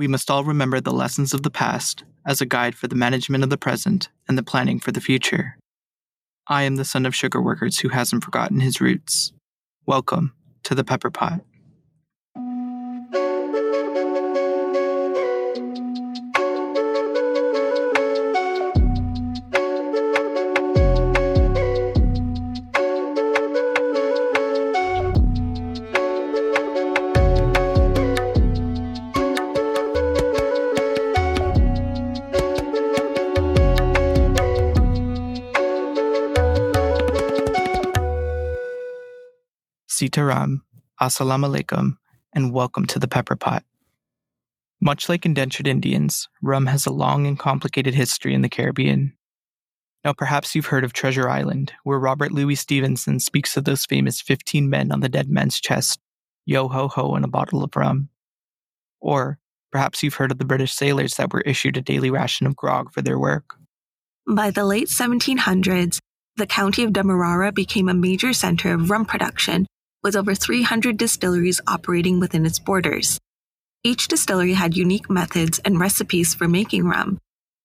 we must all remember the lessons of the past as a guide for the management of the present and the planning for the future. I am the son of sugar workers who hasn't forgotten his roots. Welcome to the Peppa Pot. Sitaram, Assalamu alaikum, and welcome to the Peppa Pot. Much like indentured Indians, rum has a long and complicated history in the Caribbean. Now, perhaps you've heard of Treasure Island, where Robert Louis Stevenson speaks of those famous 15 men on the dead man's chest, yo ho ho, and a bottle of rum. Or perhaps you've heard of the British sailors that were issued a daily ration of grog for their work. By the late 1700s, the county of Demerara became a major center of rum production with over 300 distilleries operating within its borders. Each distillery had unique methods and recipes for making rum,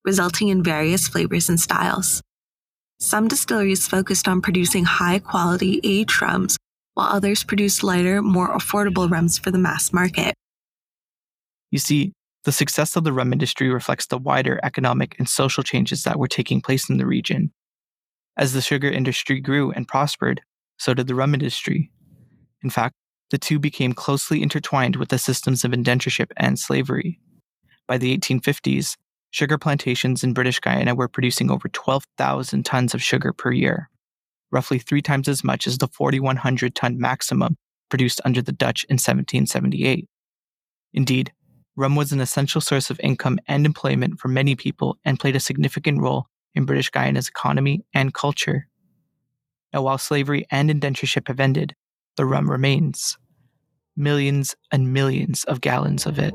resulting in various flavors and styles. Some distilleries focused on producing high quality aged rums, while others produced lighter, more affordable rums for the mass market. You see, the success of the rum industry reflects the wider economic and social changes that were taking place in the region. As the sugar industry grew and prospered, so did the rum industry. In fact, the two became closely intertwined with the systems of indentureship and slavery. By the 1850s, sugar plantations in British Guiana were producing over 12,000 tons of sugar per year, roughly three times as much as the 4,100 ton maximum produced under the Dutch in 1778. Indeed, rum was an essential source of income and employment for many people and played a significant role in British Guiana's economy and culture. Now, while slavery and indentureship have ended, the rum remains. Millions and millions of gallons of it.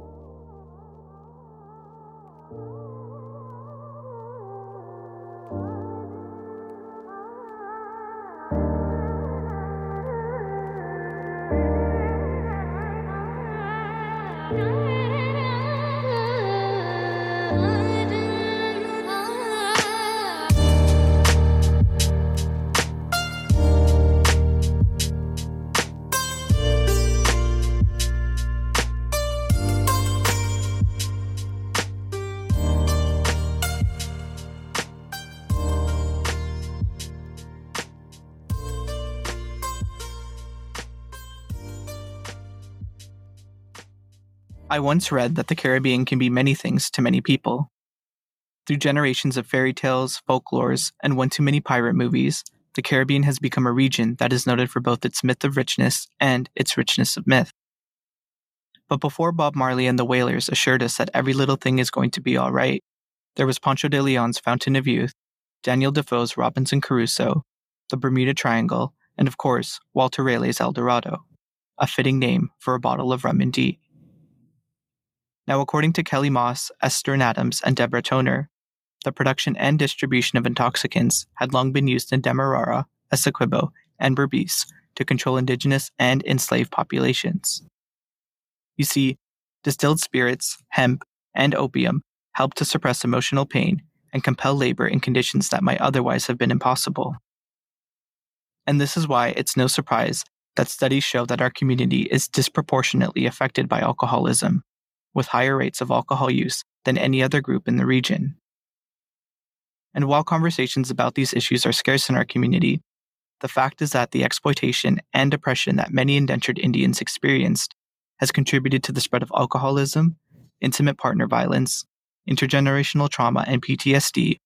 I once read that the Caribbean can be many things to many people. Through generations of fairy tales, folklores, and one too many pirate movies, the Caribbean has become a region that is noted for both its myth of richness and its richness of myth. But before Bob Marley and the Wailers assured us that every little thing is going to be all right, there was Ponce de Leon's Fountain of Youth, Daniel Defoe's Robinson Crusoe, the Bermuda Triangle, and of course, Walter Raleigh's El Dorado, a fitting name for a bottle of rum indeed. Now, according to Kelly Moss, Esther Adams, and Deborah Toner, the production and distribution of intoxicants had long been used in Demerara, Essequibo, and Berbice to control indigenous and enslaved populations. You see, distilled spirits, hemp, and opium help to suppress emotional pain and compel labor in conditions that might otherwise have been impossible. And this is why it's no surprise that studies show that our community is disproportionately affected by alcoholism with higher rates of alcohol use than any other group in the region. And while conversations about these issues are scarce in our community, the fact is that the exploitation and oppression that many indentured Indians experienced has contributed to the spread of alcoholism, intimate partner violence, intergenerational trauma and PTSD,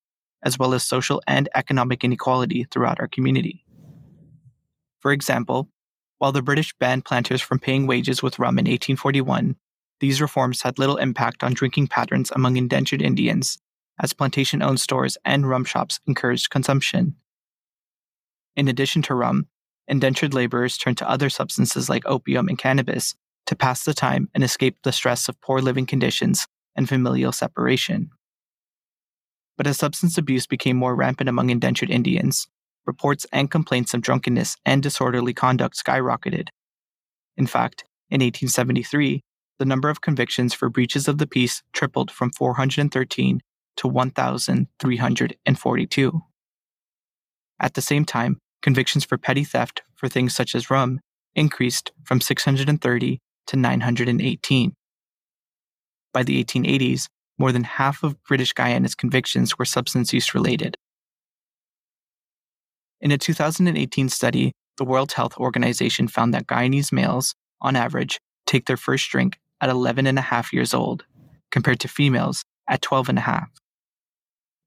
as well as social and economic inequality throughout our community. For example, while the British banned planters from paying wages with rum in 1841, these reforms had little impact on drinking patterns among indentured Indians, as plantation owned stores and rum shops encouraged consumption. In addition to rum, indentured laborers turned to other substances like opium and cannabis to pass the time and escape the stress of poor living conditions and familial separation. But as substance abuse became more rampant among indentured Indians, reports and complaints of drunkenness and disorderly conduct skyrocketed. In fact, in 1873, the number of convictions for breaches of the peace tripled from 413 to 1,342. At the same time, convictions for petty theft for things such as rum increased from 630 to 918. By the 1880s, more than half of British Guyana's convictions were substance use related. In a 2018 study, the World Health Organization found that Guyanese males, on average, take their first drink at 11 and a half years old, compared to females at 12 and a half.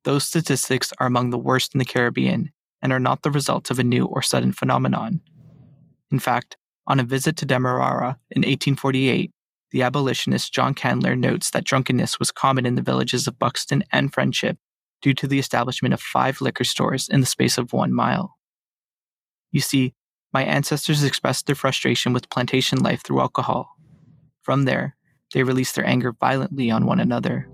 Those statistics are among the worst in the Caribbean and are not the result of a new or sudden phenomenon. In fact, on a visit to Demerara in 1848, the abolitionist John Candler notes that drunkenness was common in the villages of Buxton and Friendship due to the establishment of five liquor stores in the space of one mile. You see, my ancestors expressed their frustration with plantation life through alcohol. From there, they released their anger violently on one another.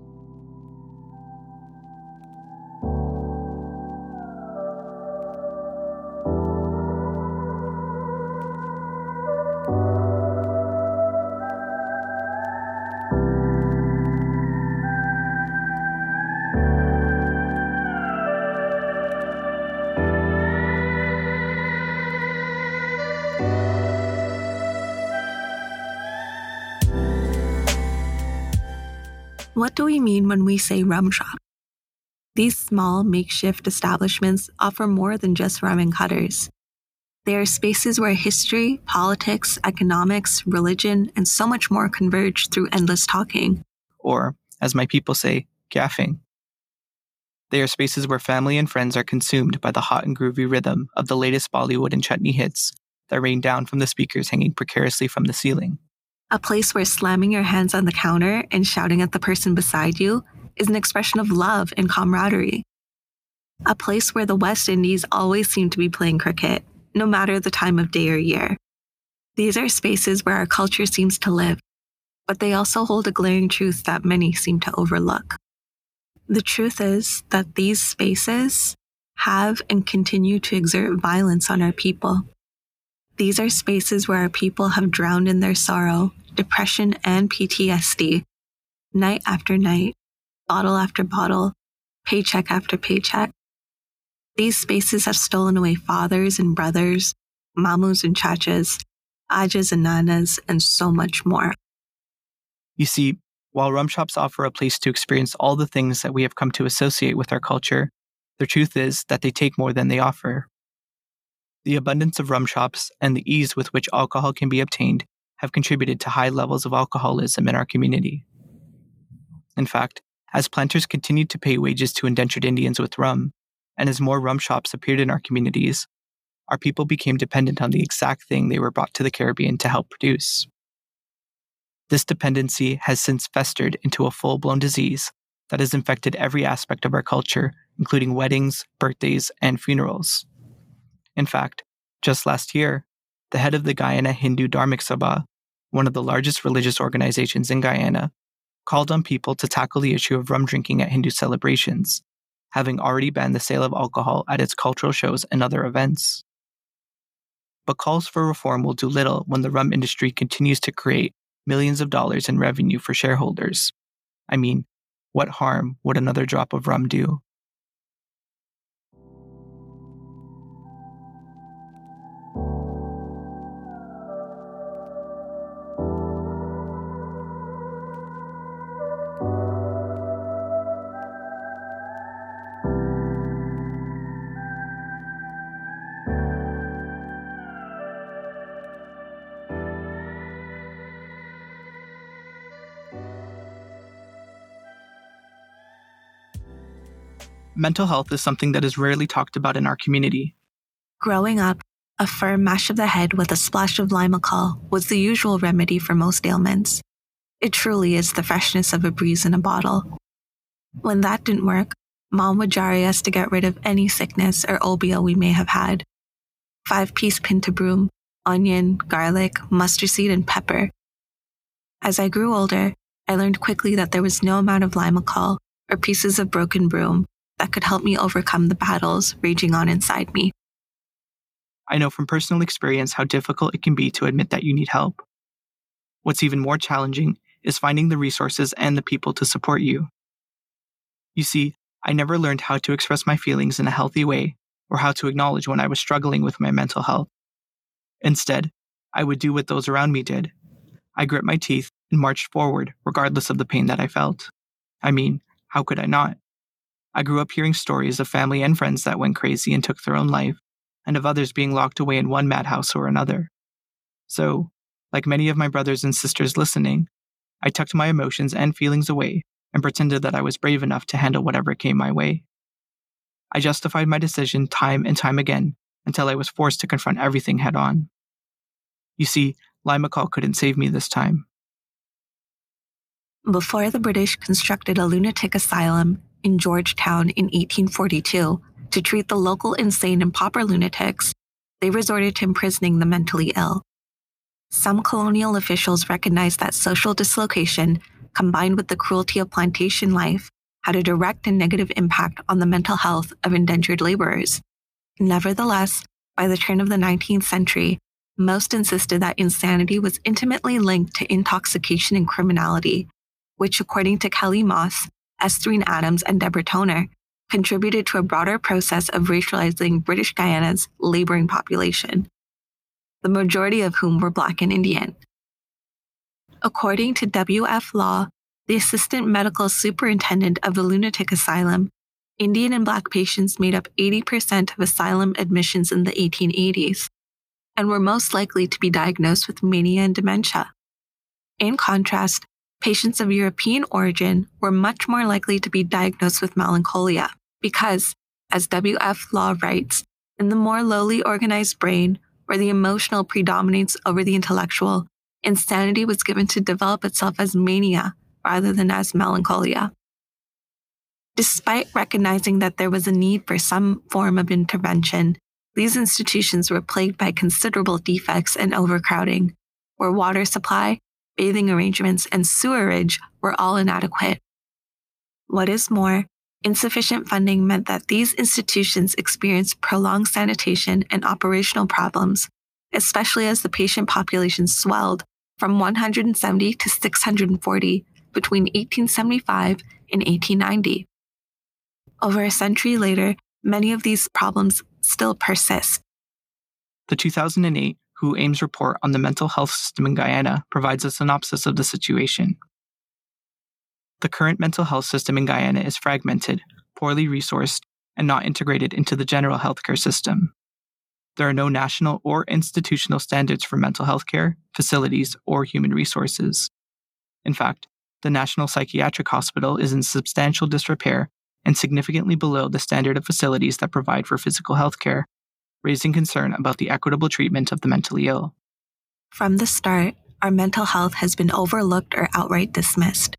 What do we mean when we say rum shop? These small, makeshift establishments offer more than just rum and cutters. They are spaces where history, politics, economics, religion, and so much more converge through endless talking. Or, as my people say, gaffing. They are spaces where family and friends are consumed by the hot and groovy rhythm of the latest Bollywood and chutney hits that rain down from the speakers hanging precariously from the ceiling. A place where slamming your hands on the counter and shouting at the person beside you is an expression of love and camaraderie. A place where the West Indies always seem to be playing cricket, no matter the time of day or year. These are spaces where our culture seems to live, but they also hold a glaring truth that many seem to overlook. The truth is that these spaces have and continue to exert violence on our people. These are spaces where our people have drowned in their sorrow, depression, and PTSD, night after night, bottle after bottle, paycheck after paycheck. These spaces have stolen away fathers and brothers, mamus and chachas, ajas and nanas, and so much more. You see, while rum shops offer a place to experience all the things that we have come to associate with our culture, the truth is that they take more than they offer. The abundance of rum shops and the ease with which alcohol can be obtained have contributed to high levels of alcoholism in our community. In fact, as planters continued to pay wages to indentured Indians with rum, and as more rum shops appeared in our communities, our people became dependent on the exact thing they were brought to the Caribbean to help produce. This dependency has since festered into a full blown disease that has infected every aspect of our culture, including weddings, birthdays, and funerals. In fact, just last year, the head of the Guyana Hindu Dharmic Sabha, one of the largest religious organizations in Guyana, called on people to tackle the issue of rum drinking at Hindu celebrations, having already banned the sale of alcohol at its cultural shows and other events. But calls for reform will do little when the rum industry continues to create millions of dollars in revenue for shareholders. I mean, what harm would another drop of rum do? Mental health is something that is rarely talked about in our community. Growing up, a firm mash of the head with a splash of Limacol was the usual remedy for most ailments. It truly is the freshness of a breeze in a bottle. When that didn't work, mom would jarry us to get rid of any sickness or obeah we may have had. Five piece pinta broom, onion, garlic, mustard seed, and pepper. As I grew older, I learned quickly that there was no amount of Limacol or pieces of broken broom that could help me overcome the battles raging on inside me. I know from personal experience how difficult it can be to admit that you need help. What's even more challenging is finding the resources and the people to support you. You see, I never learned how to express my feelings in a healthy way or how to acknowledge when I was struggling with my mental health. Instead, I would do what those around me did. I grit my teeth and marched forward, regardless of the pain that I felt. I mean, how could I not? I grew up hearing stories of family and friends that went crazy and took their own life, and of others being locked away in one madhouse or another. So, like many of my brothers and sisters listening, I tucked my emotions and feelings away and pretended that I was brave enough to handle whatever came my way. I justified my decision time and time again until I was forced to confront everything head on. You see, Limacol couldn't save me this time. Before the British constructed a lunatic asylum in Georgetown in 1842 to treat the local insane and pauper lunatics, they resorted to imprisoning the mentally ill. Some colonial officials recognized that social dislocation, combined with the cruelty of plantation life, had a direct and negative impact on the mental health of indentured laborers. Nevertheless, by the turn of the 19th century, most insisted that insanity was intimately linked to intoxication and criminality, which, according to Kelly Moss, Estherine Adams, and Deborah Toner, contributed to a broader process of racializing British Guyana's laboring population the majority of whom were Black and Indian. According to W.F. Law, the assistant medical superintendent of the lunatic asylum, Indian and Black patients made up 80% of asylum admissions in the 1880s and were most likely to be diagnosed with mania and dementia. In contrast, patients of European origin were much more likely to be diagnosed with melancholia because, as W.F. Law writes, in the more lowly organized brain, where the emotional predominates over the intellectual, insanity was given to develop itself as mania rather than as melancholia. Despite recognizing that there was a need for some form of intervention, these institutions were plagued by considerable defects and overcrowding, where water supply, bathing arrangements, and sewerage were all inadequate. What is more, Insufficient funding meant that these institutions experienced prolonged sanitation and operational problems, especially as the patient population swelled from 170 to 640 between 1875 and 1890. Over a century later, many of these problems still persist. The 2008 WHO AIMS report on the mental health system in Guyana provides a synopsis of the situation. The current mental health system in Guyana is fragmented, poorly resourced, and not integrated into the general healthcare system. There are no national or institutional standards for mental health care, facilities, or human resources. In fact, the National Psychiatric Hospital is in substantial disrepair and significantly below the standard of facilities that provide for physical health care, raising concern about the equitable treatment of the mentally ill. From the start, our mental health has been overlooked or outright dismissed.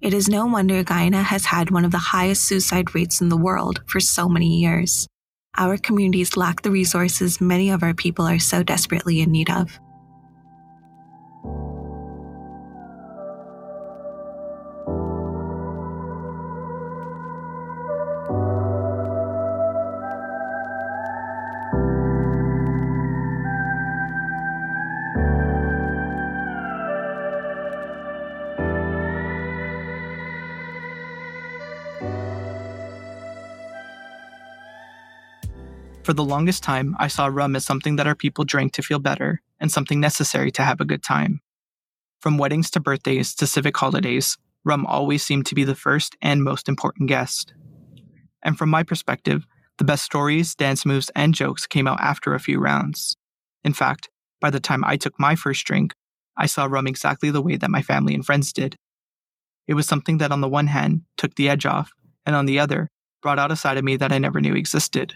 It is no wonder Guyana has had one of the highest suicide rates in the world for so many years. Our communities lack the resources many of our people are so desperately in need of. For the longest time, I saw rum as something that our people drank to feel better and something necessary to have a good time. From weddings to birthdays to civic holidays, rum always seemed to be the first and most important guest. And from my perspective, the best stories, dance moves, and jokes came out after a few rounds. In fact, by the time I took my first drink, I saw rum exactly the way that my family and friends did. It was something that, on the one hand, took the edge off, and on the other, brought out a side of me that I never knew existed.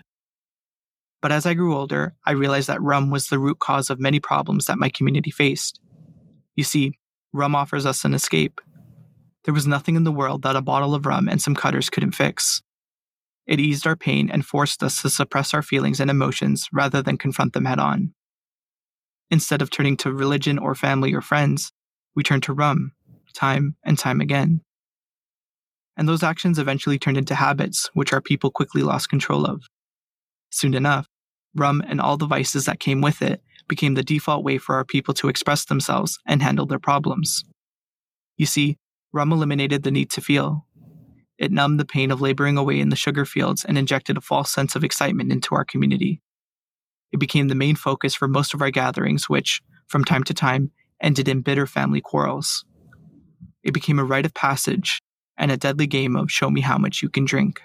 But as I grew older, I realized that rum was the root cause of many problems that my community faced. You see, rum offers us an escape. There was nothing in the world that a bottle of rum and some cutters couldn't fix. It eased our pain and forced us to suppress our feelings and emotions rather than confront them head on. Instead of turning to religion or family or friends, we turned to rum, time and time again. And those actions eventually turned into habits, which our people quickly lost control of. Soon enough, rum and all the vices that came with it became the default way for our people to express themselves and handle their problems. You see, rum eliminated the need to feel. It numbed the pain of laboring away in the sugar fields and injected a false sense of excitement into our community. It became the main focus for most of our gatherings, which, from time to time, ended in bitter family quarrels. It became a rite of passage and a deadly game of show me how much you can drink.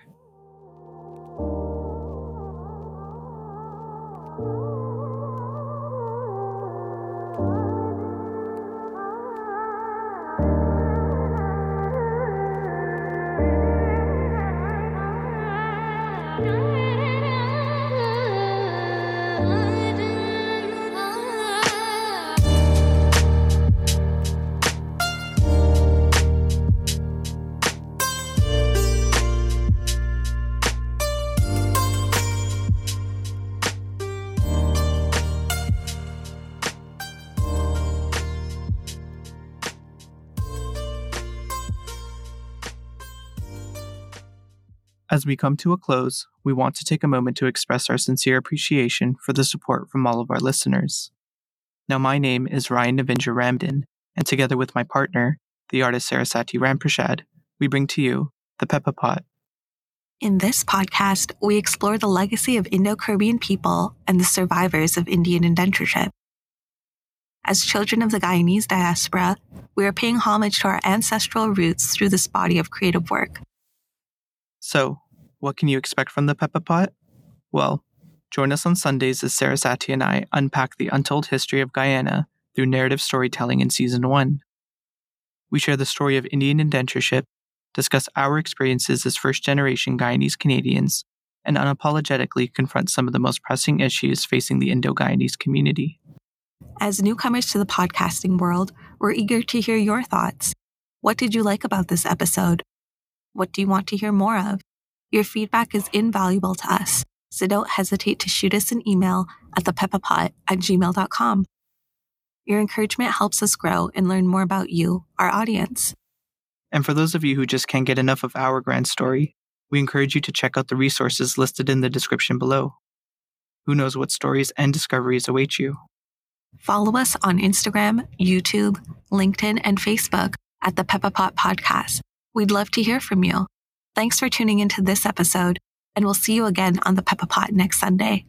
As we come to a close, we want to take a moment to express our sincere appreciation for the support from all of our listeners. Now, my name is Ryan Navinja Ramdin, and together with my partner, the artist Sara-Sati Ramprashad, we bring to you the Peppa Pot. In this podcast, we explore the legacy of Indo Caribbean people and the survivors of Indian indentureship. As children of the Guyanese diaspora, we are paying homage to our ancestral roots through this body of creative work. So, what can you expect from the Peppa Pot? Well, join us on Sundays as Sarah Sara-Sati and I unpack the untold history of Guyana through narrative storytelling in Season 1. We share the story of Indian indentureship, discuss our experiences as first generation Guyanese Canadians, and unapologetically confront some of the most pressing issues facing the Indo Guyanese community. As newcomers to the podcasting world, we're eager to hear your thoughts. What did you like about this episode? What do you want to hear more of? Your feedback is invaluable to us, so don't hesitate to shoot us an email at thepeppapot at gmail.com. Your encouragement helps us grow and learn more about you, our audience. And for those of you who just can't get enough of our grand story, we encourage you to check out the resources listed in the description below. Who knows what stories and discoveries await you? Follow us on Instagram, YouTube, LinkedIn, and Facebook at the Peppa Pot Podcast. We'd love to hear from you. Thanks for tuning into this episode, and we'll see you again on the Peppa Pot next Sunday.